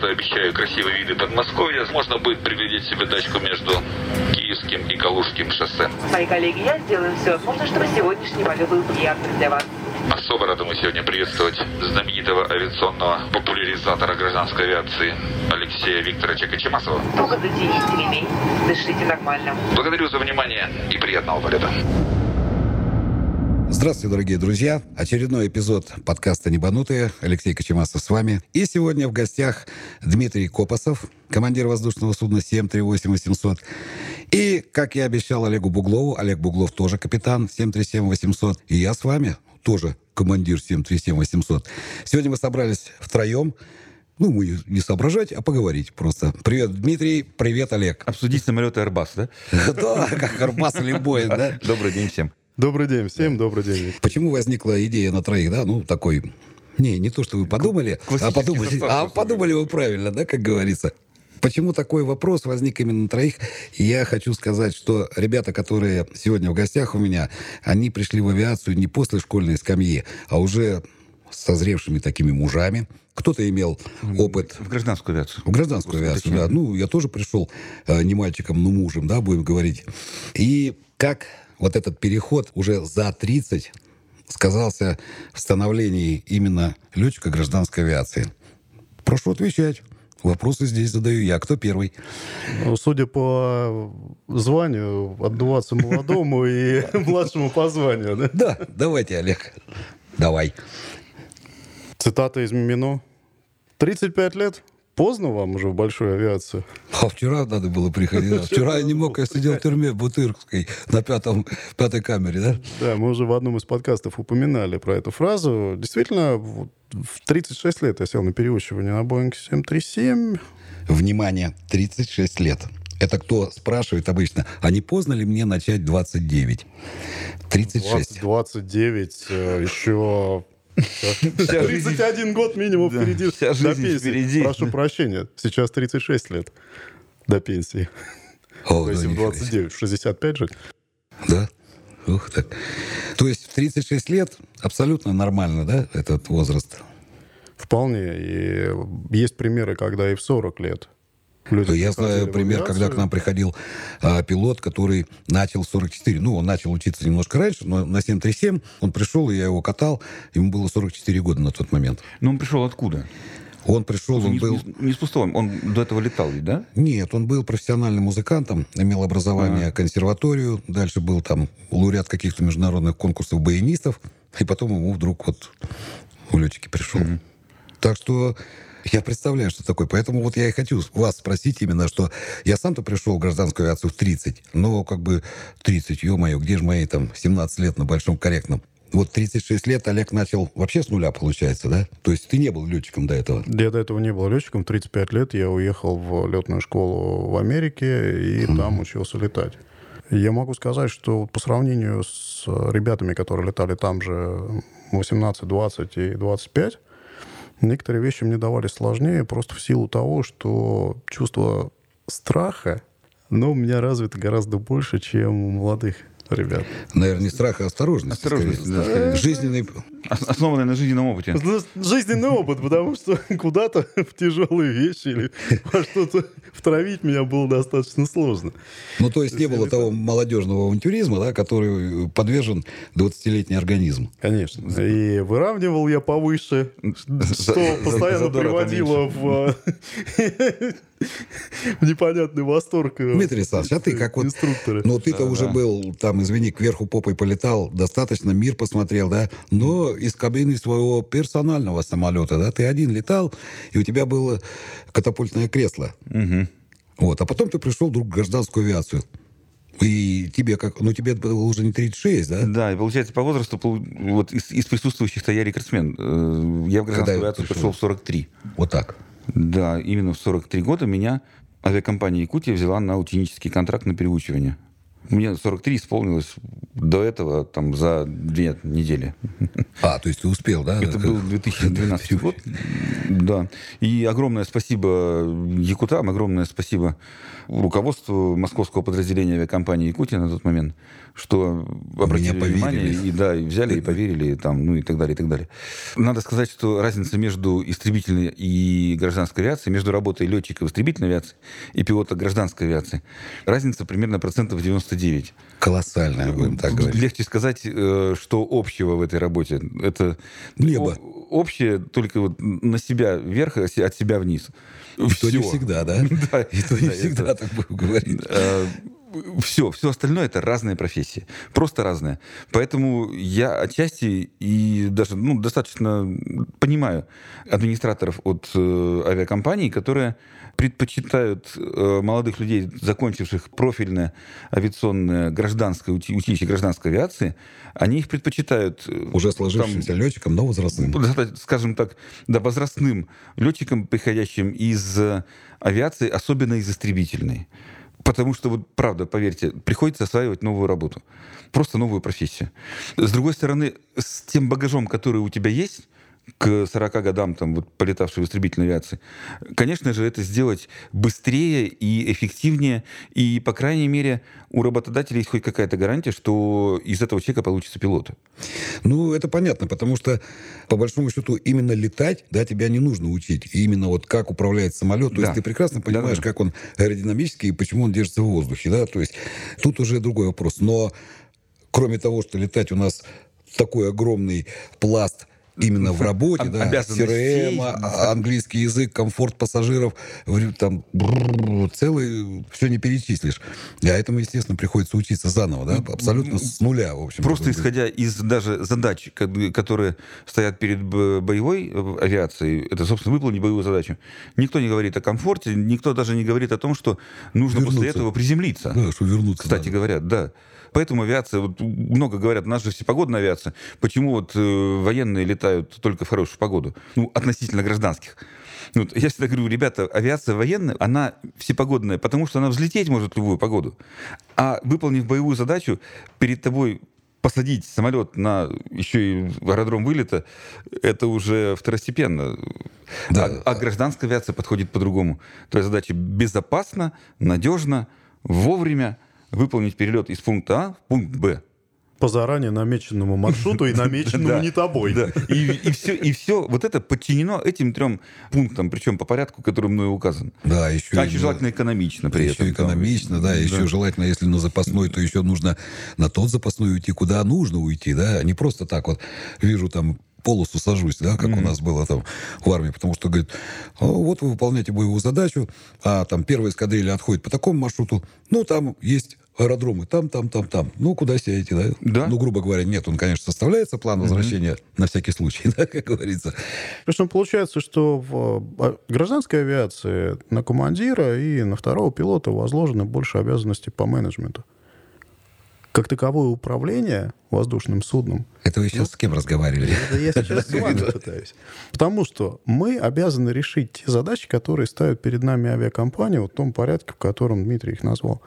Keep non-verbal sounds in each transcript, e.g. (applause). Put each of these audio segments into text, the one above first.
когда-то обещаю красивые виды Подмосковья, можно будет приглядеть себе дачку между Киевским и Калужским шоссе. Мои коллеги, я сделаю все возможное, чтобы сегодняшний полет был приятным для вас. Особо рады мы сегодня приветствовать знаменитого авиационного популяризатора гражданской авиации Алексея Викторовича Кочемасова. Туго затяните ремень, дышите нормально. Благодарю за внимание и приятного полета. Здравствуйте, дорогие друзья. Очередной эпизод подкаста «Небанутые». Алексей Кочемасов с вами. И сегодня в гостях Дмитрий Копосов, командир воздушного судна 738-800. И, как я обещал Олегу Буглову, Олег Буглов тоже капитан 737-800. И я с вами тоже командир 737-800. Сегодня мы собрались втроем. Ну, мы не соображать, а поговорить просто. Привет, Дмитрий. Привет, Олег. Обсудить самолеты Airbus, да? (laughs) Да, как Airbus или Boeing, да? Добрый день всем. Добрый день всем, добрый день. Почему возникла идея на троих, да? Ну, такой... Не, не то, что вы подумали, а подумали, а подумали вы правильно, да, как говорится. Почему такой вопрос возник именно на троих? Я хочу сказать, что ребята, которые сегодня в гостях у меня, они пришли в авиацию не после школьной скамьи, а уже созревшими такими мужами. Кто-то имел опыт... В гражданскую авиацию. В гражданскую авиацию, да. Ну, я тоже пришел э, не мальчиком, но мужем, да, будем говорить. И как вот этот переход уже за 30 сказался в становлении именно летчика гражданской авиации? Прошу отвечать. Вопросы здесь задаю я. Кто первый? Ну, Судя по званию, отдуваться молодому и (laughs) младшему по званию, да? Да, давайте, Олег. Давай. Цитата из Мимино. 35 лет? Поздно вам уже в большую авиацию. А вчера надо было приходить. Вчера я не мог, я сидел в тюрьме в Бутырской на пятом, пятой камере, да? Да, мы уже в одном из подкастов упоминали про эту фразу. Действительно, в 36 лет я сел на переучивание на Boeing 737. Внимание, 36 лет. Это кто спрашивает обычно, а не поздно ли мне начать 29? 36. 20, 29, э, еще... 31 год минимум Да, впереди. вся до жизнь пенсии. впереди. Прошу прощения, сейчас 36 лет до пенсии. О, То есть в нифига 29, в 65 же. Да? Ух так. То есть в 36 лет абсолютно нормально, да, этот возраст? Вполне. И есть примеры, когда и в 40 лет. Я знаю пример, когда к нам приходил а, пилот, который начал 44. Ну, он начал учиться немножко раньше, но на 737 он пришел, и я его катал. Ему было 44 года на тот момент. Ну, он пришел откуда? Он пришел, он не, был... не- не с пустого. Он до этого летал ведь, да? Нет, он был профессиональным музыкантом, имел образование консерваторию, дальше был там лауреат каких-то международных конкурсов баянистов, и потом ему вдруг вот в летчики пришел. Так что я представляю, что такое. Поэтому вот я и хочу вас спросить именно, что я сам-то пришел в гражданскую авиацию в 30, но как бы 30, ё-моё, где же мои там 17 лет на большом корректном? Вот 36 лет Олег начал вообще с нуля, получается, да? То есть ты не был летчиком до этого? Я до этого не был летчиком. В 35 лет я уехал в летную школу в Америке и там учился летать. Я могу сказать, что по сравнению с ребятами, которые летали там же 18, 20 и 25, некоторые вещи мне давались сложнее просто в силу того, что чувство страха, но у меня развито гораздо больше, чем у молодых ребят. Наверное, не страх, а осторожность. Осторожность, скорее. да, скорее. Жизненный... Ос- Основанное на жизненном опыте. Ну, Жизненный опыт, потому что (laughs) куда-то (laughs) в тяжелые вещи или во что-то втравить меня было достаточно сложно. Ну, то есть не было того молодежного авантюризма, да, который подвержен 20-летний организм. Конечно. И выравнивал я повыше, что постоянно приводило в э, в (laughs) (laughs) непонятный восторг. э, Дмитрий Александрович, а ты (laughs) как вот... Инструкторы. Ну, ты-то уже был, там, извини, кверху попой полетал, достаточно мир посмотрел, да, но из кабины своего персонального самолета, да, ты один летал, и у тебя было катапультное кресло. Вот, а потом ты пришел вдруг в гражданскую авиацию. И тебе как... Ну, тебе было уже не 36, да? Да, и получается, по возрасту, вот из, из присутствующих-то я рекордсмен. Э, Я в гражданскую авиацию пришел? пришел в 43. Вот так. Да, именно в 43 года меня авиакомпания «Якутия» взяла на ученический контракт на переучивание. Мне 43 исполнилось до этого там за две недели. А, то есть ты успел, да? Это был 2012 год. Да. И огромное спасибо Якутам, огромное спасибо руководству московского подразделения авиакомпании Якутия на тот момент, что обратили Меня внимание и да, и взяли и поверили, там, ну и так далее, и так далее. Надо сказать, что разница между истребительной и гражданской авиацией, между работой летчика в истребительной авиации и пилота гражданской авиации, разница примерно процентов 99. Колоссальная, будем так говорить. Легче сказать, э, что общего в этой работе. Это Небо. общее только вот на себя вверх, а от себя вниз. И то не всегда, да? (laughs) Да, И то не да, всегда, это- так будем говорить. все, все остальное это разные профессии, просто разные. Поэтому я отчасти и даже ну, достаточно понимаю администраторов от э, авиакомпаний, которые предпочитают э, молодых людей, закончивших профильное авиационное гражданское учи- училище гражданской авиации, они их предпочитают э, Уже там, сложившимся летчиком, но возрастным. доста- скажем так, да, возрастным летчикам, приходящим из э, авиации, особенно из истребительной. Потому что, вот правда, поверьте, приходится осваивать новую работу. Просто новую профессию. С другой стороны, с тем багажом, который у тебя есть, к 40 годам, там, вот, полетавшей в истребительной авиации, конечно же, это сделать быстрее и эффективнее. И, по крайней мере, у работодателя есть хоть какая-то гарантия, что из этого человека получится пилот. Ну, это понятно, потому что, по большому счету, именно летать, да, тебя не нужно учить. И именно вот как управляет самолет. То Да. есть ты прекрасно понимаешь, Да-да-да. как он аэродинамический и почему он держится в воздухе, да. То есть тут уже другой вопрос. Но кроме того, что летать у нас такой огромный пласт именно в работе, да. CRM, а- английский язык, комфорт пассажиров, там целый, все не перечислишь. А этому, естественно, приходится учиться заново, да, абсолютно с нуля, в общем. Просто исходя из даже задач, ко- которые стоят перед боевой э, авиацией, это, собственно, выполнить боевую задачу. Никто не говорит о комфорте, никто даже не говорит о том, что нужно после Вернуться. этого приземлиться. Да, что вернуться. Кстати надо. говоря, да. Поэтому авиация, вот много говорят, у нас же всепогодная авиация. Почему вот э, военные летают только в хорошую погоду? Ну, относительно гражданских. Ну, я всегда говорю, ребята, авиация военная, она всепогодная, потому что она взлететь может в любую погоду. А выполнив боевую задачу, перед тобой посадить самолет на еще и аэродром вылета, это уже второстепенно. Да. А, а гражданская авиация подходит по-другому. Твоя задача безопасно, надежно, вовремя выполнить перелет из пункта А в пункт Б. По заранее намеченному маршруту и (laughs) намеченному не тобой. Да. И, все, и все вот это подчинено этим трем пунктам, причем по порядку, который мною указан. Да, еще, А еще желательно экономично при еще этом. экономично, да, еще желательно, если на запасной, то еще нужно на тот запасной уйти, куда нужно уйти, да, а не просто так вот вижу там полосу сажусь, да, как у нас было там в армии, потому что, говорит, «А, вот вы выполняете боевую задачу, а там первая эскадрилья отходит по такому маршруту, ну, там есть аэродромы, там, там, там, там, ну, куда сядете, да? Да. Ну, грубо говоря, нет, он, конечно, составляется, план возвращения на всякий случай, (laughs) да, как говорится. Причем получается, что в а, гражданской авиации на командира и на второго пилота возложено больше обязанностей по менеджменту. Как таковое управление воздушным судном Это вы сейчас с кем разговаривали? Это я сейчас (laughs) с вами пытаюсь. Потому что мы обязаны решить те задачи, которые ставят перед нами авиакомпании в том порядке, в котором Дмитрий их назвал.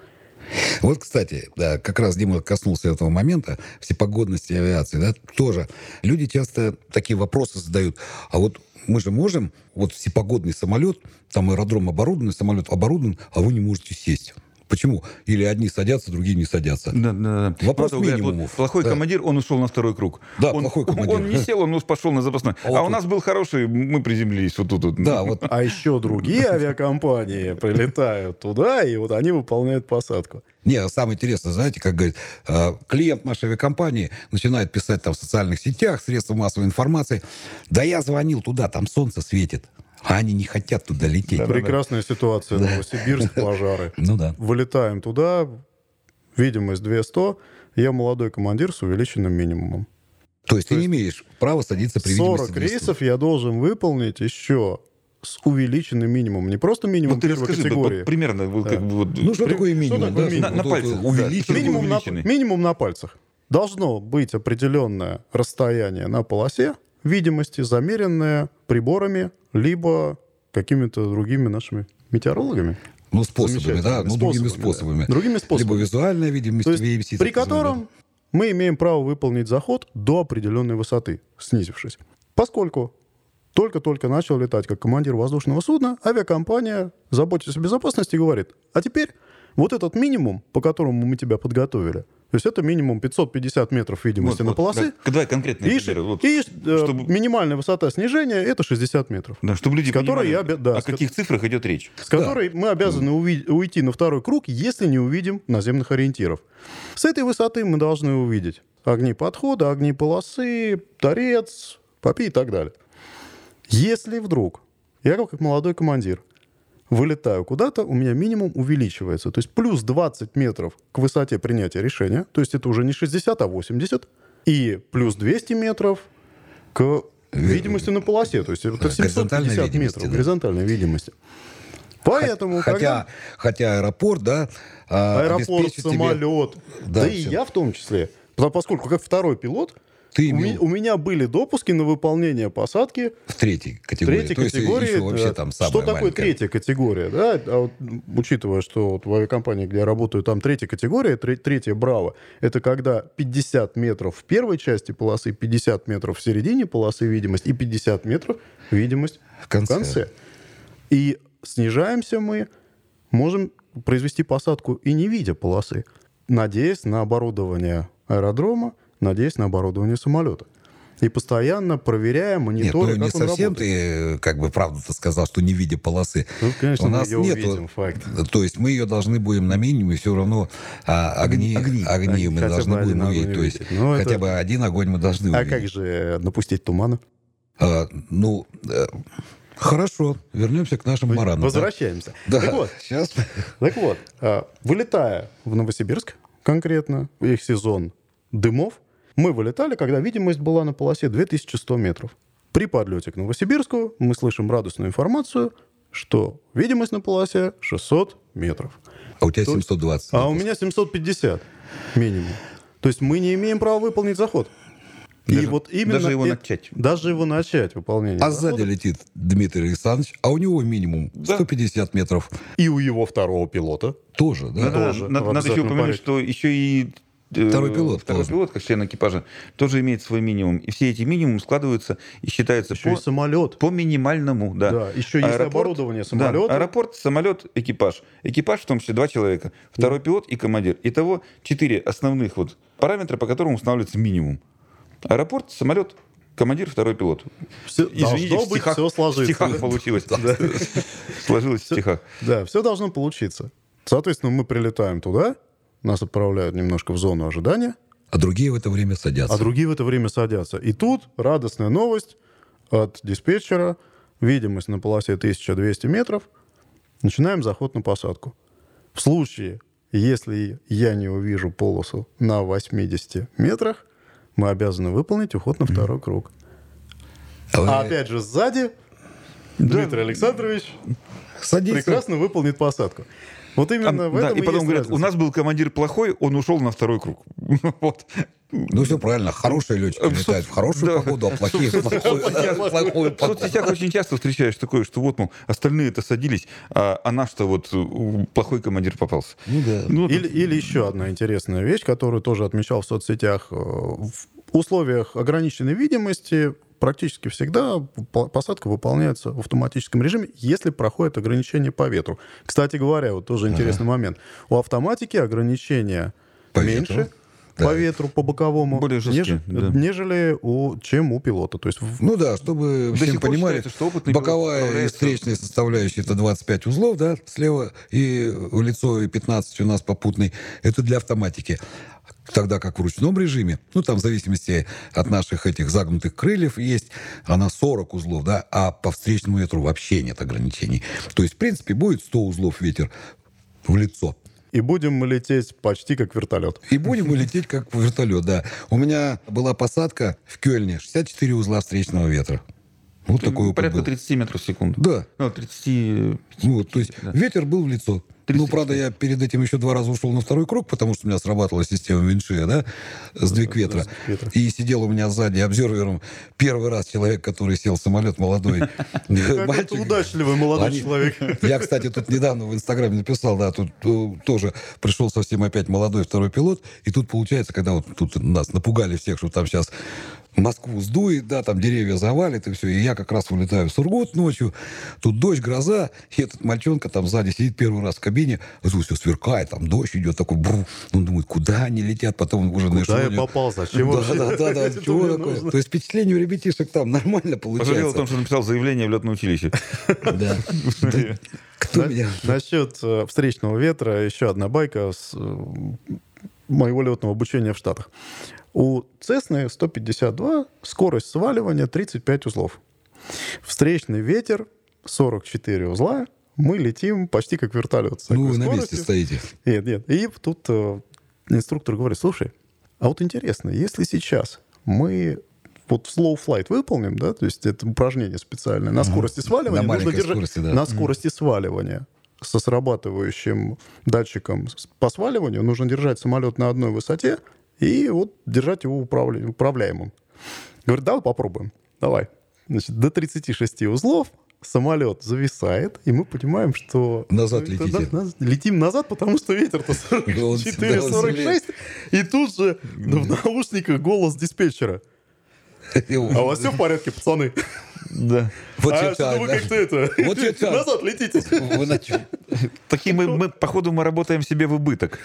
Вот, кстати, да, как раз Дима коснулся этого момента, всепогодности авиации, да, тоже. Люди часто такие вопросы задают, а вот мы же можем, вот всепогодный самолет, там аэродром оборудованный, самолет оборудован, а вы не можете сесть. Почему? Или одни садятся, другие не садятся. Да, да, да. Вопрос говорят, вот минимумов. плохой Да. командир, он ушел на второй круг. Да, он, плохой командир. Он не сел, он пошел на запасной. А А, вот у нас был хороший, мы приземлились вот тут. вот. Да, вот А еще другие авиакомпании прилетают туда, и вот они выполняют посадку. Не, самое интересное, знаете, как говорит, э, клиент нашей авиакомпании начинает писать там в социальных сетях, средства массовой информации, да я звонил туда, там солнце светит, а они не хотят туда лететь. Прекрасная ситуация. Новосибирск, (laughs) пожары. Ну да. Вылетаем туда, видимость 200, я молодой командир с увеличенным минимумом. То есть ты не имеешь права садиться при видимости 40 200. рейсов я должен выполнить еще с увеличенным минимумом. Не просто минимум Вот ты первой расскажи, категории. вот примерно, вот, как бы вот, Ну, что При- такое что минимум? такое да? минимум? На это пальцах, да. увеличенный. минимум, на, увеличенный. минимум на пальцах. Должно быть определенное расстояние на полосе видимости, замеренное приборами, либо какими-то другими нашими метеорологами. Ну, способами, да, ну, другими способами, да. Другими способами. Либо визуальная видимость, То есть, VMC, при котором мы имеем право выполнить заход до определенной высоты, снизившись. Поскольку только-только начал летать как командир воздушного судна, авиакомпания, заботясь о безопасности, говорит, а теперь вот этот минимум, по которому мы тебя подготовили, то есть это минимум 550 метров видимости Вот, на вот, полосы, да, давай конкретные и, примеры. Вот, и, э, чтобы- минимальная высота снижения это 60 метров. да, чтобы люди понимали, я обе- да, о с каких цифрах идет речь. с которой мы обязаны уви- уйти на второй круг, если не увидим наземных ориентиров. С этой высоты мы должны увидеть огни подхода, огни полосы, торец, попи и так далее. Если вдруг я как молодой командир вылетаю куда-то, у меня минимум увеличивается. То есть плюс 20 метров к высоте принятия решения, то есть это уже не 60, а 80, и плюс 200 метров к видимости на полосе. То есть это Горизонтальной 750 видимости, метров да. горизонтальной видимости. Поэтому, Хотя, когда хотя аэропорт, да, а, аэропорт, обеспечит тебе- самолет, да, Да, и всё. я в том числе, поскольку как второй пилот, Ты у, имел- ми- у меня были допуски на выполнение посадки в третьей категории. третьей То есть категории. еще вообще да. там самая Что такое маленькая. третья категория? Да? А вот, учитывая, что вот в авиакомпании, где я работаю, там третья категория, тре- третья Браво, это когда 50 метров в первой части полосы, 50 метров в середине полосы видимость и 50 метров видимость В конце. в конце. И снижаемся мы, можем произвести посадку и не видя полосы, надеясь на оборудование аэродрома, надеясь на оборудование самолета. И постоянно проверяя, Нет, мониторя, ну не совсем работает. ты, как бы, правду-то сказал, что не видя полосы. Ну, конечно, У мы нас её нету, увидим, факт. То есть мы ее должны будем на минимуме, все равно а, огни, огни, Огни. мы Хотя должны будем увидеть. То есть увидеть. Ну, хотя это- бы один огонь мы должны А увидеть. как же напустить тумана? А, ну, э, хорошо, вернемся к нашим маранам. да? Возвращаемся. (laughs) Да, Так вот, сейчас. так вот, а, вылетая в Новосибирск конкретно, их сезон дымов, мы вылетали, когда видимость была на полосе 2100 метров. При подлете к Новосибирску мы слышим радостную информацию, что видимость на полосе 600 метров. А у тебя То есть- 720. А у меня 750 минимум. То есть мы не имеем права выполнить заход. И Даже- вот именно даже его начать. Даже его начать выполнение. А захода. сзади летит Дмитрий Александрович, а у него минимум Да. 150 метров. И у его второго пилота. Тоже, да? Надо, тоже надо- надо еще упомянуть, что еще и Второй пилот второй тоже. пилот, как член экипажа, тоже имеет свой минимум. И все эти минимумы складываются и считаются Еще по, и самолет. по минимальному. Да. Да, еще есть оборудование да, самолета. аэропорт, самолет, экипаж. Экипаж, в том числе два человека. Второй пилот и командир. Итого четыре основных вот параметра, по которым устанавливается минимум. Аэропорт, самолет, командир, второй пилот. Всё- Извините, должно в быть стихах, все сложится. в стихах Да. получилось. Сложилось в стихах. Да, все должно получиться. Соответственно, мы прилетаем туда, нас отправляют немножко в зону ожидания, А другие в это время садятся. а другие в это время садятся. И тут радостная новость от диспетчера. Видимость на полосе 1200 метров. Начинаем заход на посадку. В случае, если я не увижу полосу на 80 метрах, мы обязаны выполнить уход на второй круг. А вы А опять же сзади Дмитрий Александрович садитесь. прекрасно выполнит посадку. Вот именно А, в да, этом и потом есть говорят, разница. у нас был командир плохой, он ушел на второй круг. (laughs) Вот. Ну, все правильно. Хорошие летчики Э, летают в хорошую да. погоду, а плохие в плохую (laughs) в плохую В погоду. соцсетях очень часто встречаешь такое, что вот, мол, остальные-то садились, а, а наш-то вот э, плохой командир попался. Ну да. Ну, Или, или еще одна интересная вещь, которую тоже отмечал в соцсетях. Э, В условиях ограниченной видимости практически всегда по- посадка выполняется в автоматическом режиме, если проходит ограничение по ветру. Кстати говоря, вот тоже интересный момент. У автоматики ограничения По меньше ветру. по Да. ветру, по боковому, Более жесткие, неж- да. нежели у, чем у пилота. То есть Ну да, чтобы До все сих пор понимали, считается, что боковая и встречная составляющая это 25 узлов, да, слева и в лицо и 15 у нас попутный. Это для автоматики. Тогда как в ручном режиме, ну там в зависимости от наших этих загнутых крыльев есть, она 40 узлов, да, а по встречному ветру вообще нет ограничений. То есть, в принципе, будет 100 узлов ветер в лицо. и будем мы лететь почти как вертолет. И будем мы лететь как вертолет, да. У меня была посадка в Кёльне, 64 узла встречного ветра. Вот такой опыт порядка был. 30 метров в секунду. Да. Ну, 30... Вот, то есть Да. ветер был в лицо. Ну, правда, я перед этим еще два раза ушел на второй круг, потому что у меня срабатывала система Виншия, да, сдвиг ветра. И сидел у меня сзади обзервером первый раз человек, который сел в самолет, молодой (laughs) мальчик. удачливый молодой человек. (laughs) Я, кстати, тут недавно в Инстаграме написал, да, тут э, тоже пришел совсем опять молодой второй пилот, и тут получается, когда вот тут нас напугали всех, что там сейчас Москву сдует, да, там деревья завалит и все, и я как раз улетаю в Сургут ночью, тут дождь, гроза, и этот мальчонка там сзади сидит первый раз в кабине, а тут все сверкает, там дождь идет такой, бру, он думает, куда они летят, потом уже на Куда я попал? Зачем да, вообще? да, да, да, Это чего такое? нужно? То есть впечатление у ребятишек там нормально получается. Пожалел о том, что написал заявление в летное училище. Да. Да. Кто На- меня... Насчет э, встречного ветра еще одна байка с э, моего летного обучения в Штатах. У Цесны 152 скорость сваливания 35 узлов. Встречный ветер 44 узла. Мы летим почти как вертолет. с Ну, вы на месте скоростью. стоите. Нет, нет. И тут э, инструктор говорит, слушай, а вот интересно, если сейчас мы вот slow flight выполним, да, то есть это упражнение специальное, на скорости сваливания, На нужно держать скорости, да. на скорости сваливания со срабатывающим датчиком по сваливанию нужно держать самолет на одной высоте и вот держать его управля- управляемым. Говорит, давай попробуем. Давай. Значит, до 36 узлов самолет зависает, и мы понимаем, что... Назад летите. да, наз- летим назад, потому что ветер-то Он всегда 44-46. И тут же в наушниках голос диспетчера. (laughs) А у вас все в порядке, пацаны? Да. Вот а что вы да. как-то это... Вот. Назад летите. Вы на? (laughs) (laughs) Такие мы, мы, походу, мы работаем себе в убыток.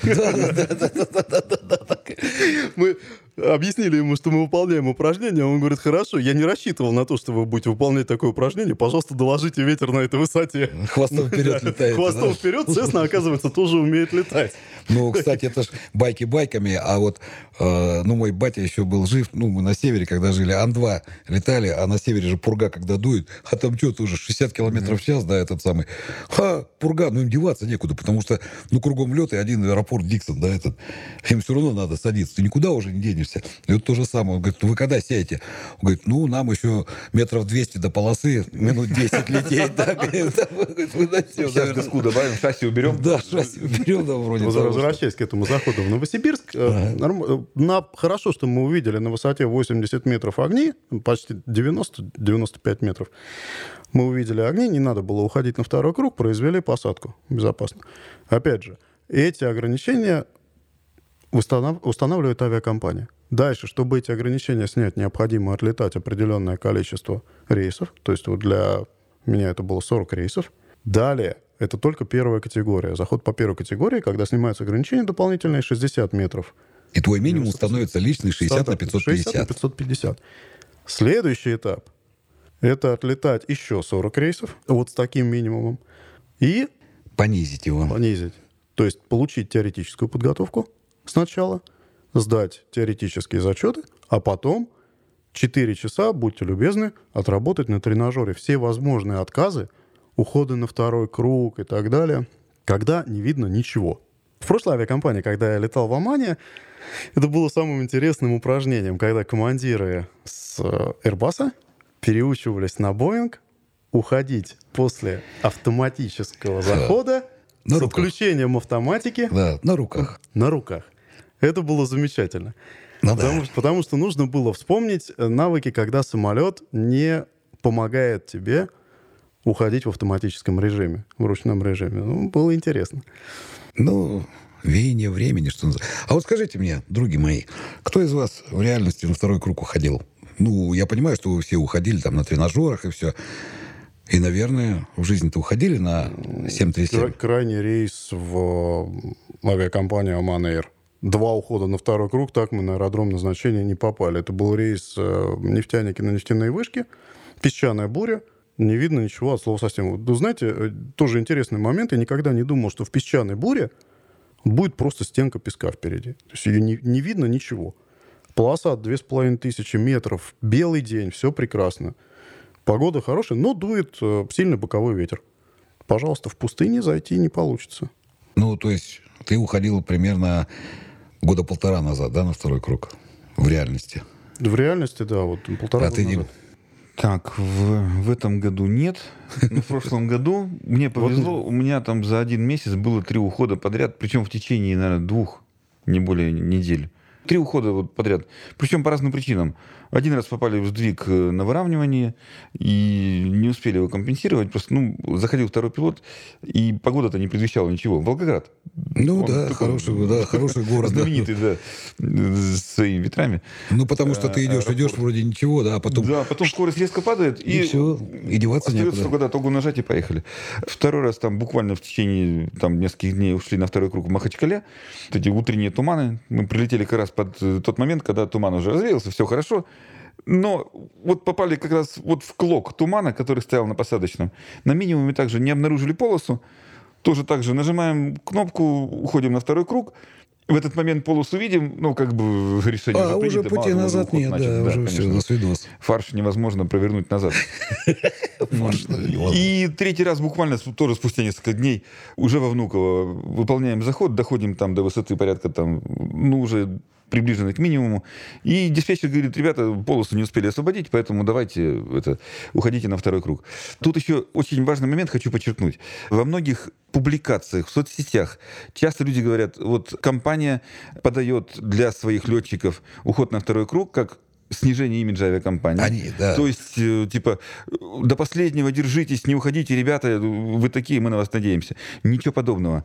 Мы объяснили ему, что мы выполняем упражнение. Он говорит, хорошо, я не рассчитывал на то, что вы будете выполнять такое упражнение. Пожалуйста, доложите ветер на этой высоте. Хвостом вперед летает. Хвостом вперед, Цесна, оказывается, тоже умеет летать. Ну, кстати, это ж байки байками, а вот, э, ну, мой батя еще был жив, ну, мы на севере, когда жили, Ан-2 летали, а на севере же пурга, когда дует, а там что-то уже 60 километров в час, да, этот самый, ха, пурга, ну, им деваться некуда, потому что, ну, кругом лед и один аэропорт Диксон, да, этот, им все равно надо садиться, ты никуда уже не денешься. И вот то же самое, он говорит, вы когда сядете? Он говорит, ну, нам еще метров 200 до полосы, минут 10 лететь, да, говорит, (laughs) вы, на добавим, шасси уберем. Да, шасси берем, да, вроде что- Возвращаясь к этому заходу в Новосибирск, э, норм- э, на, хорошо, что мы увидели на высоте 80 метров огни, почти 90-95 метров, мы увидели огни, не надо было уходить на второй круг, произвели посадку безопасно. Опять же, эти ограничения установ- устанавливает авиакомпания. Дальше, чтобы эти ограничения снять, необходимо отлетать определенное количество рейсов. То есть вот для меня это было 40 рейсов. Далее, это только первая категория. Заход по первой категории, когда снимаются ограничения дополнительные, 60 метров. И твой минимум становится личный 60 на Стандарт 60 на 550. 550. Следующий этап – это отлетать еще 40 рейсов, вот с таким минимумом, и Понизить его. понизить. То есть получить теоретическую подготовку сначала, сдать теоретические зачеты, а потом 4 часа, будьте любезны, отработать на тренажере все возможные отказы, уходы на второй круг и так далее, когда не видно ничего. В прошлой авиакомпании, когда я летал в Омане, это было самым интересным упражнением, когда командиры с э, Airbus переучивались на Боинг уходить после автоматического захода На с руках. отключением автоматики Да, на руках. на руках. Это было замечательно. Ну потому, да. что, потому что нужно было вспомнить э, навыки, когда самолет не помогает тебе уходить в автоматическом режиме, в ручном режиме. Ну, было интересно. Ну, веяние времени, что называется. А вот скажите мне, други мои, кто из вас в реальности на второй круг уходил? Ну, я понимаю, что вы все уходили там на тренажерах и все. И, наверное, в жизни-то уходили на Кра- 737. крайний рейс в э, авиакомпании Oman Air. Два ухода на второй круг, так мы на аэродром назначения не попали. Это был рейс э, нефтяники на нефтяной вышке, песчаная буря, не видно ничего от слова совсем. Вы знаете, э, тоже интересный момент. Я никогда не думал, что в песчаной буре будет просто стенка песка впереди. То есть ее не, не видно ничего. Полоса 2500 метров, белый день, все прекрасно. Погода хорошая, но дует э, сильный боковой ветер. Пожалуйста, в пустыне зайти не получится. Ну, то есть ты уходил примерно года полтора назад, да, на второй круг? В реальности. В реальности, да, вот полтора А года ты, назад. Так, в, в этом году нет. Но в прошлом году мне повезло. У меня там за один месяц было три ухода подряд, причем в течение, наверное, двух, не более недель. Три ухода вот подряд. Причем по разным причинам. Один раз попали в сдвиг э, на выравнивании и не успели его компенсировать. Просто, ну, заходил второй пилот, и погода-то не предвещала ничего. Волгоград. Ну Он да, такой хороший, да, (laughs) хороший город. Знаменитый, да, с своими ветрами. Ну, потому что ты идешь, идешь, вроде ничего, да, а потом Да, потом скорость резко падает, и, все, и деваться остается только да, тогу нажать и поехали. Второй раз там буквально в течение там, нескольких дней ушли на второй круг в Махачкале. Вот эти утренние туманы. Мы прилетели как раз под э, тот момент, когда туман уже развеялся, все хорошо. Но вот попали как раз вот в клок тумана, который стоял на посадочном. На минимуме также не обнаружили полосу. Тоже так же нажимаем кнопку, уходим на второй круг. В этот момент полосу видим, ну, как бы решение А уже принято, пути мало назад нет, начат. да, уже все, конечно. до свидос. Фарш невозможно провернуть назад. (laughs) И третий раз буквально тоже спустя несколько дней уже во Внуково выполняем заход, доходим там до высоты порядка там, ну, уже приближены к минимуму. И диспетчер говорит, ребята, полосу не успели освободить, поэтому давайте это, уходите на второй круг. Тут еще очень важный момент хочу подчеркнуть. Во многих публикациях в соцсетях часто люди говорят, вот компания подает для своих летчиков уход на второй круг как снижение имиджа авиакомпании. Они, да. То есть, э, типа, до последнего держитесь, не уходите, ребята, вы такие, мы на вас надеемся. Ничего подобного.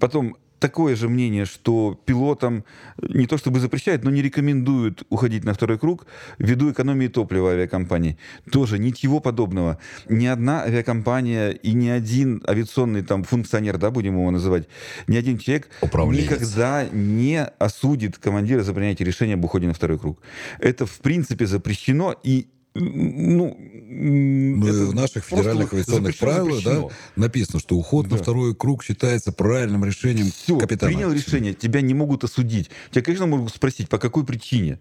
Потом, такое же мнение, что пилотам не то чтобы запрещают, но не рекомендуют уходить на второй круг ввиду экономии топлива авиакомпаний. Тоже ничего подобного. Ни одна авиакомпания и ни один авиационный там функционер, да, будем его называть, ни один человек Управленец. никогда не осудит командира за принятие решения об уходе на второй круг. Это в принципе запрещено и ну, Ну, это в наших федеральных авиационных запрещено, правилах да, написано, что уход на Да. второй круг считается правильным решением Все, капитана. принял решение, тебя не могут осудить. Тебя, конечно, могут спросить, по какой причине.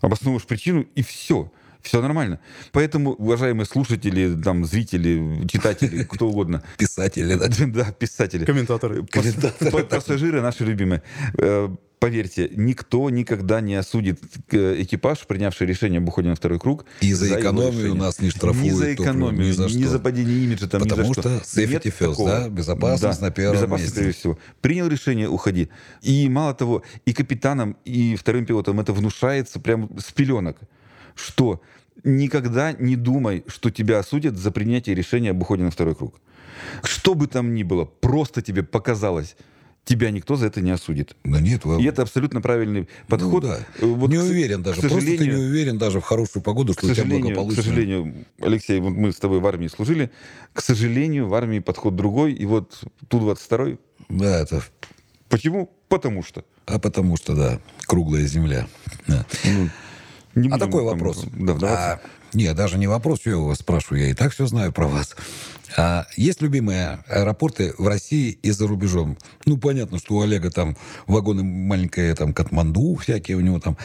Обосновываешь причину, и все. Все нормально. Поэтому, уважаемые слушатели, там, зрители, читатели, (laughs) кто угодно, Писатели, да. (laughs) да, писатели, Комментаторы. Пас- па- Пассажиры наши любимые. Поверьте, никто никогда не осудит э, экипаж, принявший решение об уходе на второй круг. И за его экономию нас не штрафуют Ни за экономию, ни за ни что. за падение имиджа, там, ни Потому за что safety Нет first, такого. да, безопасность на первом безопасность месте. прежде всего. Принял решение, уходи. И мало того, и капитанам, и вторым пилотам это внушается прямо с пеленок, что никогда не думай, что тебя осудят за принятие решения об уходе на второй круг. Что бы там ни было, просто тебе показалось, тебя никто за это не осудит. Да нет, вы... И это абсолютно правильный ну, подход. да. Э, вот не уверен даже. К Просто ты не сожалению, уверен даже в хорошую погоду, что у тебя сожалению, к благополучно. сожалению, Алексей, вот мы с тобой в армии служили, к сожалению, в армии подход другой, и вот Ту-22, Да, это... почему? Потому что. А потому что, да, круглая земля. Да. Не А такой вопрос. Да. А, нет, даже не вопрос, что я у вас спрашиваю, я и так все знаю про вас. А есть любимые аэропорты в России и за рубежом? Ну, понятно, что у Олега там вагоны маленькие, там, Катманду всякие у него там.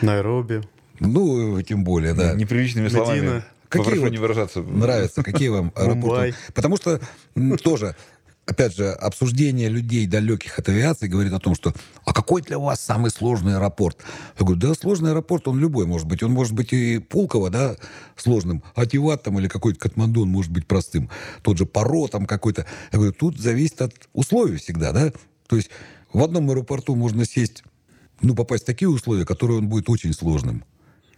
Найроби. Ну, тем более, да. Неприличными словами. Какие Попрошу вот не выражаться. Нравятся? Какие вам аэропорты? Мумбай. Потому что тоже, опять же, обсуждение людей далеких от авиации говорит о том, что а какой для вас самый сложный аэропорт? Я говорю, да, сложный аэропорт, он любой может быть. Он может быть и Пулково, да, сложным, а Тиват там или какой-то Катманду, он может быть простым. Тот же Паро там какой-то. Я говорю, тут зависит от условий всегда, да. То есть в одном аэропорту можно сесть, ну, попасть в такие условия, которые он будет очень сложным.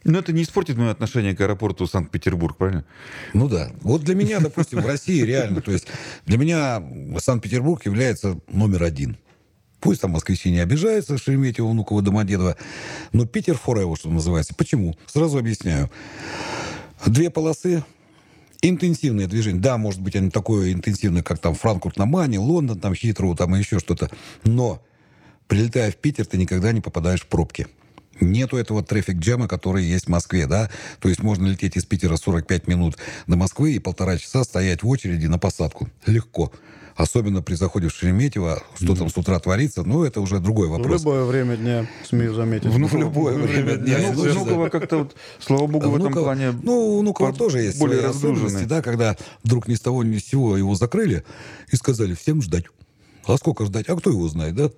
Но это не испортит мое отношение к аэропорту Санкт-Петербург, правильно? Ну да. Вот для меня, допустим, в России реально, то есть для меня Санкт-Петербург является номер один. Пусть там москвичи не обижаются, Шереметьево, Внуково, Домодедово, но Питер forever, что называется. Почему? Сразу объясняю. Две полосы, интенсивное движение. Да, может быть, они такое интенсивное, как там Франкфурт на Мане, Лондон, там Хитроу, там и еще что-то. Но прилетая в Питер, ты никогда не попадаешь в пробки. Нету этого трафик-джема, который есть в Москве, да? То есть можно лететь из Питера 45 минут до Москвы и полтора часа стоять в очереди на посадку. Легко. Особенно при заходе в Шереметьево, что там с утра творится, ну, это уже другой В вопрос. любое время дня, смею заметить. В любое время дня. Ну, Слушай, Внуково как-то вот, слава богу, в этом плане Ну, у Внуково по- тоже есть более свои особенности, да, когда вдруг ни с того ни с сего его закрыли и сказали всем ждать. А сколько ждать? А кто его знает, да?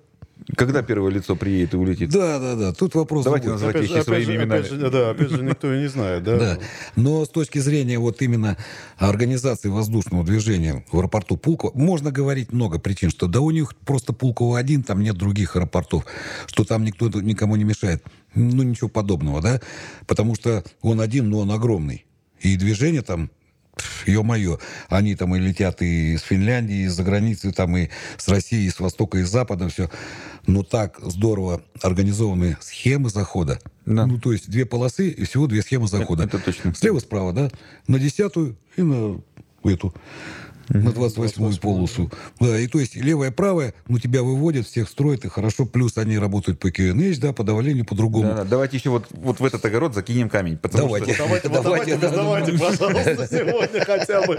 Когда первое лицо приедет и улетит? Да, да, да. Тут вопрос Давайте другой. называть Опять вещи своими же, именами. опять же, да, опять же, никто и не знает, да? Да. Но с точки зрения вот именно организации воздушного движения в аэропорту Пулково, можно говорить много причин, что да у них просто Пулково один, там нет других аэропортов, что там никто никому не мешает. Ну, ничего подобного, да? Потому что он один, но он огромный. И движение там Ё-моё, они там и летят и из Финляндии, и из-за границы, там и с России, и с Востока, и с Запада, все. Но так здорово организованы схемы захода. Да. Ну, то есть две полосы и всего две схемы захода. это точно. Слева-справа, да? На десятую и на эту. На 28-ю полосу. Да, и то есть левая, правая, ну, тебя выводят, всех строят, и хорошо. Плюс они работают по QNH, да, по давлению по-другому. Да, да. Давайте еще вот, вот в этот огород закинем камень. потому Давайте. что- Давайте, вот давайте, да, да, давайте, пожалуйста, сегодня хотя бы.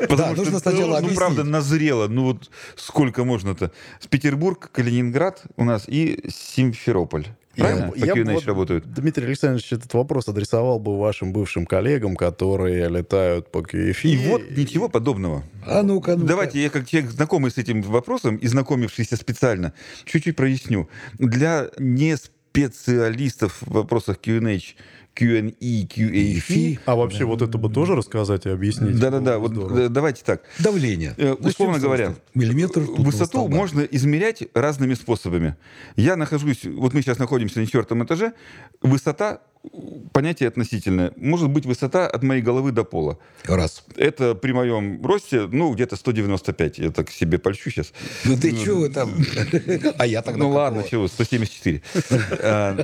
Потому Да, что, нужно сначала ну, объяснить. правда, назрело. Ну вот сколько можно-то? С Петербург, Калининград у нас и Симферополь. Правильно? Я бы QNH вот, работают. Дмитрий Александрович этот вопрос адресовал бы вашим бывшим коллегам, которые летают по QFI. И вот ничего подобного. А ну-ка, ну Давайте я как человек, знакомый с этим вопросом и знакомившийся специально, чуть-чуть проясню. Для не специалистов в вопросах QNH, QNE, QAFE, А вообще вот это бы тоже рассказать и объяснить? да-да-да, вот здорово. э, давайте так. Давление. Э, условно говоря, Миллиметр Высоту столба. можно измерять разными способами. Я нахожусь, вот мы сейчас находимся на четвертом этаже, высота, понятие относительное, может быть высота от моей головы до пола. Раз. Это при моем росте, ну, где-то 195. Я так себе польщу сейчас. Ну ты чего вы там? (laughs) А я тогда Ну ладно, чего, 174. (laughs) А,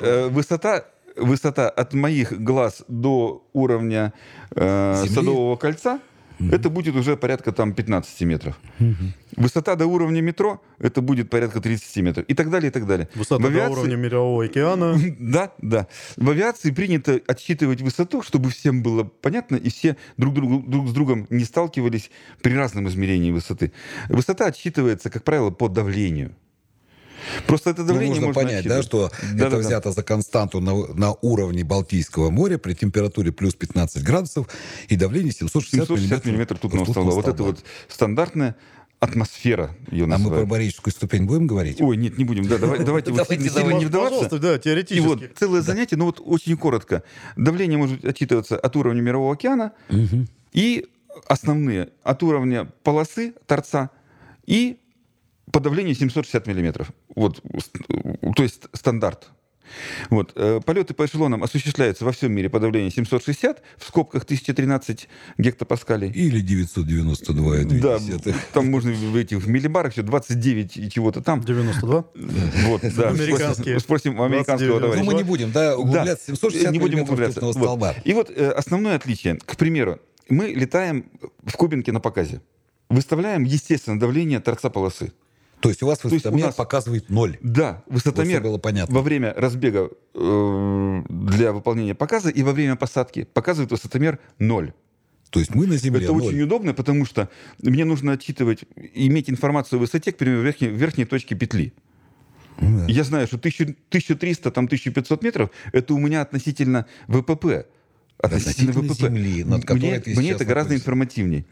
э, Высота высота от моих глаз до уровня э, Земли? Садового кольца, это будет уже порядка там 15 метров. Высота до уровня метро, это будет порядка 30 метров. И так далее, и так далее. Высота В до авиации- уровня Мирового океана. (laughs) Да, да. В авиации принято отсчитывать высоту, чтобы всем было понятно, и все друг, другу, друг с другом не сталкивались при разном измерении высоты. Высота отсчитывается, как правило, по давлению. Просто это Ну, давление нужно можно понять, да, что Да, это да, да. взято за константу на, на уровне Балтийского моря при температуре плюс 15 градусов и давлении 760, 760 миллиметров тутного столба. Вот это вот стандартная атмосфера ее А мы про называют. барическую ступень будем говорить? Ой, нет, не будем. Да, давай- давайте вот Давайте, сильно- не вдаваться. Пожалуйста, да, И теоретически. вот целое занятие, ну вот очень коротко. Давление может отчитываться от уровня Мирового океана и основные от уровня полосы торца и по давлению 760 миллиметров. Вот, то есть стандарт. Вот. э, Полеты по эшелонам осуществляются во всем мире по давлению 760, в скобках 1013 гектопаскалей. Или 992,2. Да, там можно в этих в миллибарах все 29 и чего-то там. 92? Вот, да. (laughs) Американские. Спросим, у американского 29. Ну, товарища. мы не будем, да, углубляться. 760 не будем углубляться. Вот. столба. И вот э, основное отличие. К примеру, мы летаем в Кубинке на показе. Выставляем, естественно, давление торца полосы. То есть у вас есть у высотомер нас- показывает ноль. Да, высотомер было понятно. во время разбега э, для выполнения показа и во время посадки показывает высотомер 0. То есть мы на Земле Это ноль. очень удобно, потому что мне нужно отчитывать, иметь информацию о высоте, к примеру, верхней, верхней точке петли. Ну да. Я знаю, что 1000 1300, там 1500 метров, это у меня относительно ВПП. Относительно, Относительно ВПП. Земли, над мне, мне это гораздо находишься. информативней.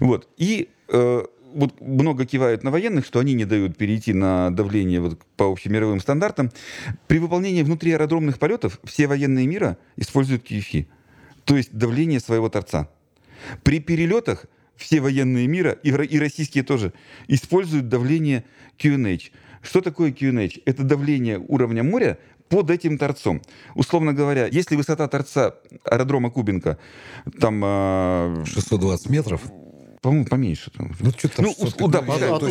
Вот. И э, вот много кивают на военных, что они не дают перейти на давление вот по общемировым стандартам. При выполнении внутриаэродромных полетов все военные мира используют QFI, то есть давление своего торца. При перелетах все военные мира, и, и российские тоже, используют давление QNH. Что такое QNH? Это давление уровня моря под этим торцом. Условно говоря, если высота торца аэродрома Кубинка там, э, 620 метров. По-моему, поменьше. там. Ну, что там Ну, 600, у- да, пускай, от не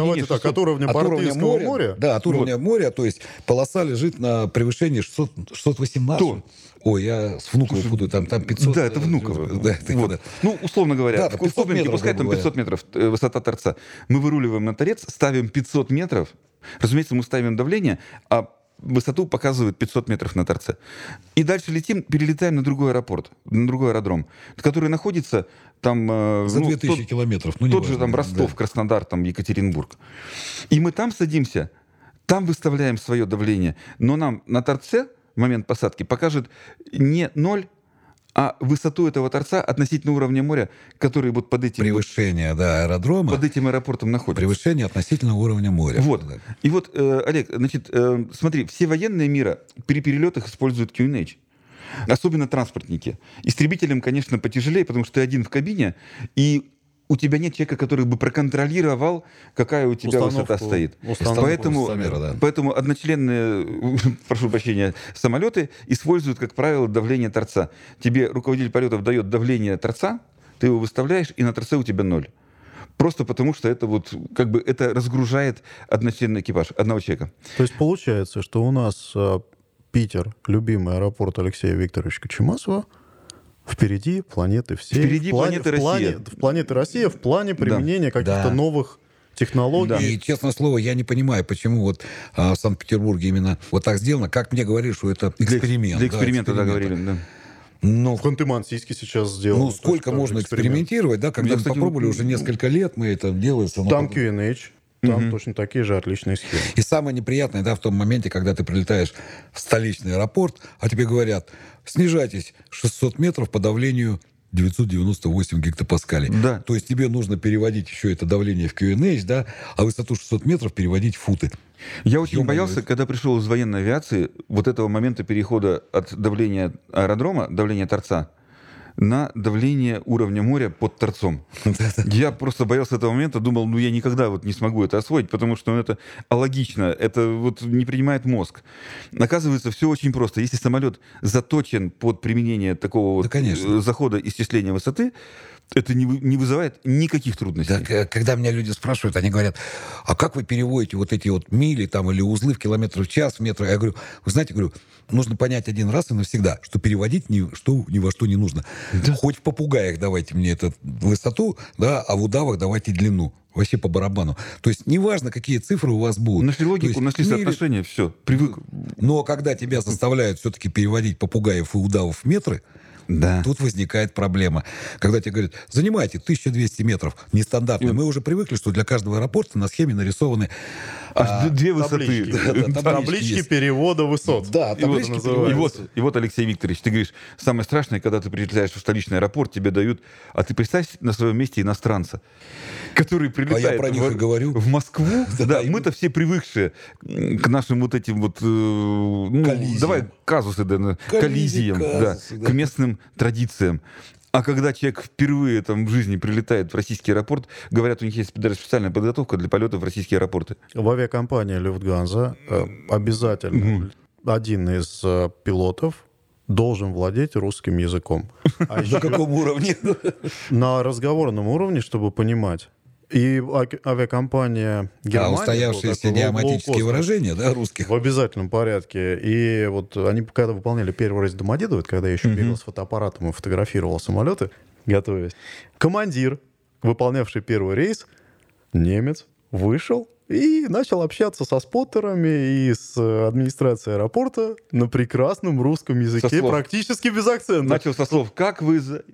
уровня, так, 600. от уровня От уровня моря, моря. Да, от уровня моря, то есть полоса лежит на превышении 600, 618. То. Ой, я с Внуково путаю, там, там 500. Да, это э, Внуково. Да, это Вот. да. Ну, условно говоря, Да, в по 500 Кубинке метров, пускай там грубо 500 метров э, высота торца. Мы выруливаем на торец, ставим 500 метров. Разумеется, мы ставим давление, а высоту показывает 500 метров на торце. И дальше летим, перелетаем на другой аэропорт, на другой аэродром, который находится там... э, За ну, 2000 тот- километров. Ну, тот неважно, же там да. Ростов, Краснодар, там Екатеринбург. И мы там садимся, там выставляем свое давление, но нам на торце в момент посадки покажет не 0, а высоту этого торца относительно уровня моря, который вот под этим, Превышение, да, аэродрома. под этим аэропортом находится. Превышение относительно уровня моря. Вот. Да. И вот, э, Олег, значит, э, смотри, все военные мира при перелетах используют QNH. Особенно транспортники. Истребителям, конечно, потяжелее, потому что ты один в кабине, и у тебя нет человека, который бы проконтролировал, какая у тебя Установку- высота стоит. установку Поэтому, высотомера, да. поэтому одночленные, (laughs) прошу прощения, самолеты используют, как правило, давление торца. Тебе руководитель полетов дает давление торца, ты его выставляешь, и на торце у тебя ноль. Просто потому, что это вот как бы это разгружает одночленный экипаж одного человека. То есть получается, что у нас э, Питер, любимый аэропорт Алексея Викторовича Кочемасова, впереди планеты всей. Впереди в плане, планеты в плане- Россия. в планеты Россия в плане применения каких-то Да. новых технологий. И, честное слово, я не понимаю, почему вот а, в Санкт-Петербурге именно вот так сделано. Как мне говорили, что это эксперимент. Для да, эксперимента, да, говорили. Да. Но В Ханты-Мансийске сейчас сделано. ну, сколько можно эксперимент. экспериментировать, да, когда Я, мы кстати, попробовали уже несколько лет, мы это делается. но Там потом- Там точно такие же отличные схемы. И самое неприятное, да, в том моменте, когда ты прилетаешь в столичный аэропорт, а тебе говорят, снижайтесь 600 метров по давлению 998 гектопаскалей. Да. То есть тебе нужно переводить еще это давление в QNH, да, а высоту 600 метров переводить в футы. Я очень Ё-моё. боялся, когда пришел из военной авиации, вот этого момента перехода от давления аэродрома, давления торца, на давление уровня моря под торцом. Я просто боялся этого момента, думал, ну я никогда вот не смогу это освоить, потому что ну, это алогично, это вот не принимает мозг. Оказывается, все очень просто. Если самолет заточен под применение такого вот конечно. э, захода исчисления высоты, это не, не вызывает никаких трудностей. Да, к- когда меня люди спрашивают, они говорят, а как вы переводите вот эти вот мили там или узлы в километр в час, в метр? Я говорю, вы знаете, говорю, нужно понять один раз и навсегда, что переводить ни, что, ни во что не нужно. Хоть в попугаях давайте мне эту высоту, да, а в удавах давайте длину. Вообще по барабану. То есть неважно, какие цифры у вас будут. Нашли логику, нашли соотношение, все, привык. Но когда тебя заставляют все-таки переводить попугаев и удавов в метры, Да. Тут возникает проблема. Когда тебе говорят, занимайте 1200 метров, нестандартно. Мы уже привыкли, что для каждого аэропорта на схеме нарисованы... Аж а, две высоты. таблички. Перевода высот. Да, таблички И вот, и вот, Алексей Викторович, ты говоришь, самое страшное, когда ты прилетаешь в столичный аэропорт, тебе дают, а ты представь на своем месте иностранца, который прилетает про них в, и говорю. в Москву. (laughs) Да, мы-то все привыкшие к нашим вот этим вот, э, ну, давай казусы, да, коллизиям, да. к местным традициям. А когда человек впервые там в жизни прилетает в российский аэропорт, говорят, у них есть даже специальная подготовка для полетов в российские аэропорты. В авиакомпании Люфтганза э, обязательно один из э, пилотов должен владеть русским языком. (laughs) А На каком уровне? (laughs) на разговорном уровне, чтобы понимать. И авиакомпания Германия... А устоявшиеся такой идиоматические выражения, да, русских? В обязательном порядке. И вот они, когда выполняли первый рейс Домодедово, когда я еще бегал с фотоаппаратом и фотографировал самолеты, готовясь, командир, выполнявший первый рейс, немец, вышел и начал общаться со споттерами и с э, администрацией аэропорта на прекрасном русском языке, практически без акцента. Начал со слов «Как вы...»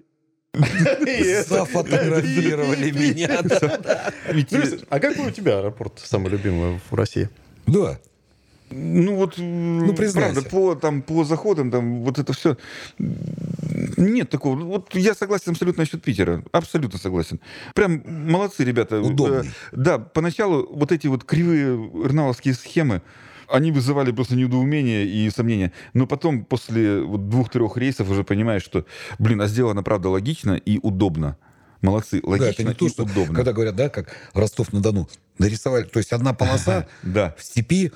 за-» И это- Зафотографировали (laughs) меня. Ну, э, А какой у тебя аэропорт самый любимый в России? Да. Ну вот, ну признайся. правда, по, там, по заходам, там, вот это все, нет такого. Вот я согласен абсолютно насчет Питера, абсолютно согласен. Прям молодцы ребята. Удобный. Э, Да, поначалу вот эти вот кривые рнавовские схемы, они вызывали просто недоумение и сомнения. Но потом, после вот двух-трех рейсов, уже понимаешь, что, блин, а сделано, правда, логично и удобно. Молодцы, Да, логично это не то, что, удобно. когда говорят, да, как Ростов-на-Дону, нарисовали, то есть одна полоса Да. в степи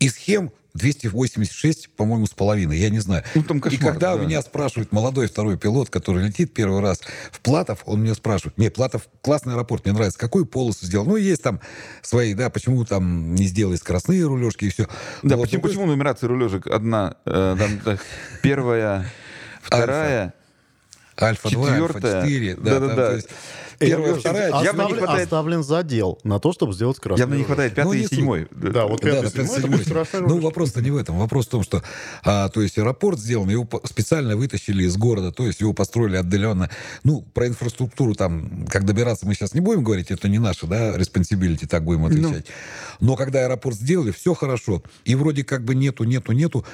и схем 286, по-моему, с половиной, я не знаю. Ну, там и кошмар, когда да. меня спрашивает молодой второй пилот, который летит первый раз в Платов, он меня спрашивает, не, Платов классный аэропорт, мне нравится, какую полосу сделал? Ну, есть там свои, да, почему там не сделали скоростные рулежки и все. Да, почему, почему нумерация рулежек одна, э, там, так, первая, вторая, Альфа-2, четвертая. Альфа-4, да, Да-да-да. там, то есть первая, вторая, Явно не Оставлен, хватает- оставлен задел на то, чтобы сделать красный явно не хватает пятый Ну, и седьмой. Да, вот Да, пятый, да, седьмой, седьмой. Ну, вопрос-то не в этом. Вопрос в том, что а, то есть аэропорт сделан, его специально вытащили из города, то есть его построили отдаленно. Ну, про инфраструктуру там, как добираться, мы сейчас не будем говорить, это не наше, да, responsibility, так будем отвечать. Но когда аэропорт сделали, все хорошо. И вроде как бы нету, нету, нету.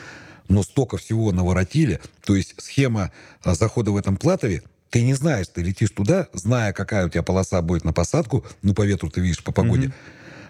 Но столько всего наворотили. То есть схема а, захода в этом платове, ты не знаешь, ты летишь туда, зная, какая у тебя полоса будет на посадку, ну, по ветру ты видишь, по погоде.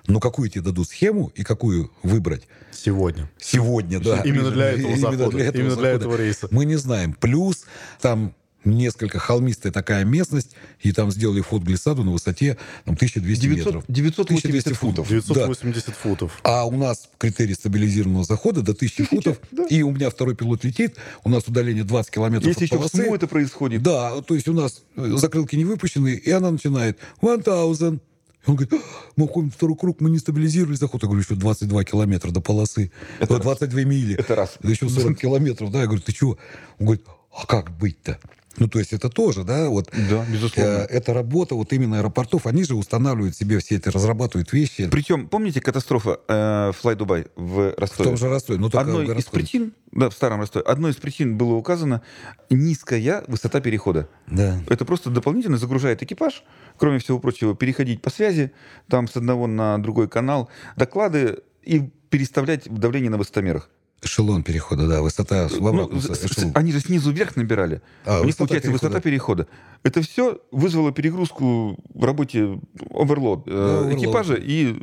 Но какую тебе дадут схему и какую выбрать Сегодня. сегодня, да. Именно для (laughs) этого Именно захода, для этого именно для захода. этого рейса. Мы не знаем. Плюс там несколько холмистая такая местность, и там сделали вход в глиссаду на высоте там, 1200 900 метров. 980 1200 футов. Да. 980 футов. А у нас критерий стабилизированного захода до 1000 футов, и у меня второй пилот летит, у нас удаление 20 километров Если от еще полосы. Это происходит. Да, то есть у нас э, закрылки не выпущены, и она начинает 1000. И Он говорит, «А, мы уходим второй круг, мы не стабилизировали заход. Я говорю, еще 22 километра до полосы. Это 22 мили. Это раз. Да еще 40 (laughs) километров, да. Я говорю, ты чего? Он говорит, а как быть-то? Ну, то есть это тоже, да, вот... Да, безусловно. э, эта работа вот именно аэропортов, они же устанавливают себе все эти, разрабатывают вещи. Причем, помните катастрофа э, Fly Dubai в В Ростове? том же Ростове, ну только Одной в из причин, да, в старом Ростове, одной из причин было указано низкая высота перехода. Да. Это просто дополнительно загружает экипаж, кроме всего прочего, переходить по связи, там с одного на другой канал, доклады и переставлять давление на высотомерах. Эшелон перехода, да, высота в Ну, эшелон. они же снизу вверх набирали. А, У них получается перехода. высота перехода. Это все вызвало перегрузку в работе оверлод э, Да, оверлоад. экипажа и,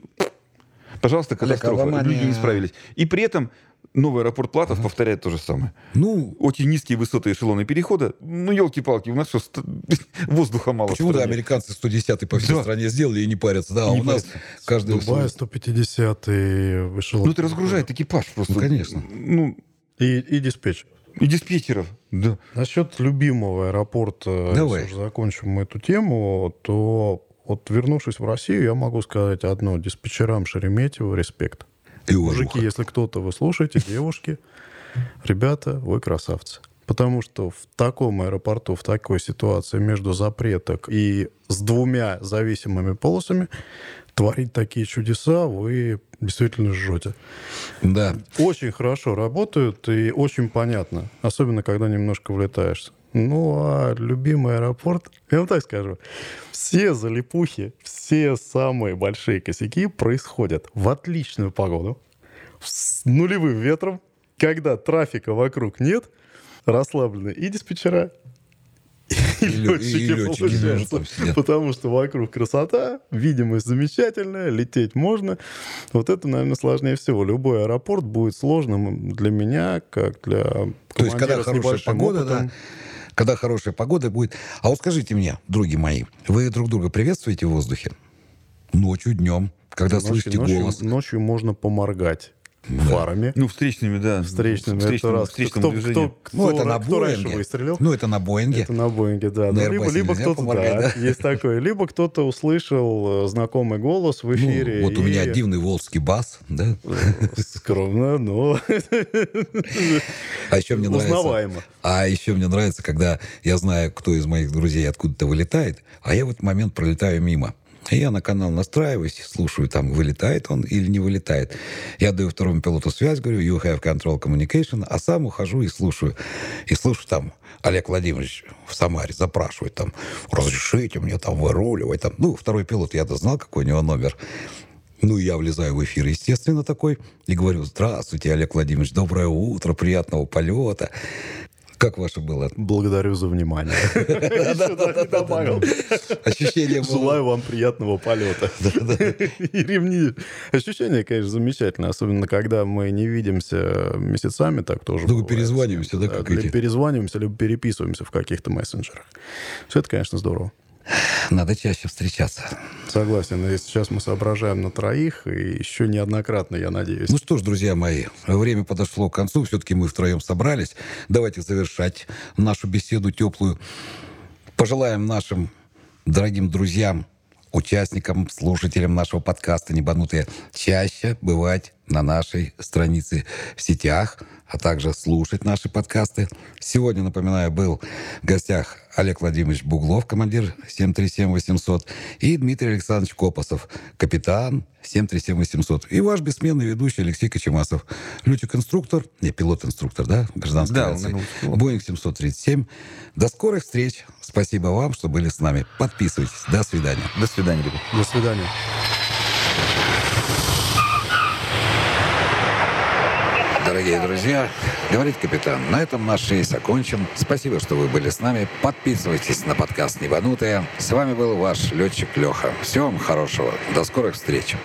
пожалуйста, катастрофа. Люди не справились. И при этом новый аэропорт Платов повторяет то же самое. Ну, Очень низкие высоты эшелона перехода. Ну, елки-палки, у нас что, ст- (laughs) воздуха мало. почему-то американцы 110 по всей Да. стране сделали и не парятся. Да, а Не у нас парятся. каждый... Дубай 150 и эшелон. Ну, это разгружает экипаж просто. Ну, конечно. Ну, И, и диспетчер. и диспетчеров. Да. Насчет любимого аэропорта, Давай. если уже закончим мы эту тему, то вот вернувшись в Россию, я могу сказать одно. Диспетчерам Шереметьево респект. И Мужики, уважуха. если кто-то вы слушаете, девушки, ребята, вы красавцы. Потому что в таком аэропорту, в такой ситуации между запреток и с двумя зависимыми полосами творить такие чудеса вы действительно жжете. Да. Очень хорошо работают и очень понятно. Особенно, когда немножко влетаешь. Ну, а любимый аэропорт, я вам так скажу, все залипухи, все самые большие косяки происходят в отличную погоду, с нулевым ветром, когда трафика вокруг нет, расслаблены и диспетчера, и, и летчики, тоже там сидят. потому что вокруг красота, видимость замечательная, лететь можно. Вот это, наверное, сложнее всего. Любой аэропорт будет сложным для меня, как для То есть, когда хорошая погода, опытом. да, когда хорошая погода будет. А вот скажите мне, други мои, вы друг друга приветствуете в воздухе? Ночью, днем, когда Ночью- слышите ночью, голос? ночью можно поморгать фарами. Ну, встречными, да. Встречными, Встречным, это раз. встречным кто, движением. кто, кто, Ну, это на кто раньше выстрелил? Ну, это на Боинге. Это на Боинге, да. На Ну, либо, либо кто-то, да, да? есть такое. Либо кто-то услышал э, знакомый голос в Ну, эфире. вот у меня и- дивный волжский бас, да? Скромно, но А еще мне нравится... узнаваемо. А еще мне нравится, когда я знаю, кто из моих друзей откуда-то вылетает, а я в этот момент пролетаю мимо. И я на канал настраиваюсь, слушаю, там, вылетает он или не вылетает. Я даю второму пилоту связь, говорю, you have control communication, а сам ухожу и слушаю. И слушаю там, Олег Владимирович в Самаре запрашивает там, разрешите мне там выруливать. Там. Ну, второй пилот, я-то знал, какой у него номер. Ну, я влезаю в эфир, естественно, такой, и говорю, здравствуйте, Олег Владимирович, доброе утро, приятного полета. Как ваше было? Благодарю за внимание. (laughs) Ощущение. Желаю вам приятного полета. (laughs) И ремни. Ощущение, конечно, замечательное. Особенно, когда мы не видимся месяцами, так тоже Ну, перезваниваемся, да, как перезваниваемся, либо переписываемся в каких-то мессенджерах. Все это, конечно, здорово. Надо чаще встречаться. Согласен. И сейчас мы соображаем на троих, и еще неоднократно, я надеюсь. Ну что ж, друзья мои, время подошло к концу. Все-таки мы втроем собрались. Давайте завершать нашу беседу теплую. Пожелаем нашим дорогим друзьям, участникам, слушателям нашего подкаста «Небанутые» чаще бывать на нашей странице в сетях, а также слушать наши подкасты. Сегодня, напоминаю, был в гостях Олег Владимирович Буглов, командир 737-800, и Дмитрий Александрович Копосов, капитан 737-800. И ваш бессменный ведущий Алексей Кочемасов, летчик-инструктор, не, пилот-инструктор, да, гражданской Да, авиации. Боинг 737. До скорых встреч. Спасибо вам, что были с нами. Подписывайтесь. До свидания. До свидания, ребят. До свидания. Дорогие друзья. Говорит капитан, на этом наш рейс окончен. Спасибо, что вы были с нами. Подписывайтесь на подкаст «Небанутые». С вами был ваш летчик Леха. Всего вам хорошего. До скорых встреч.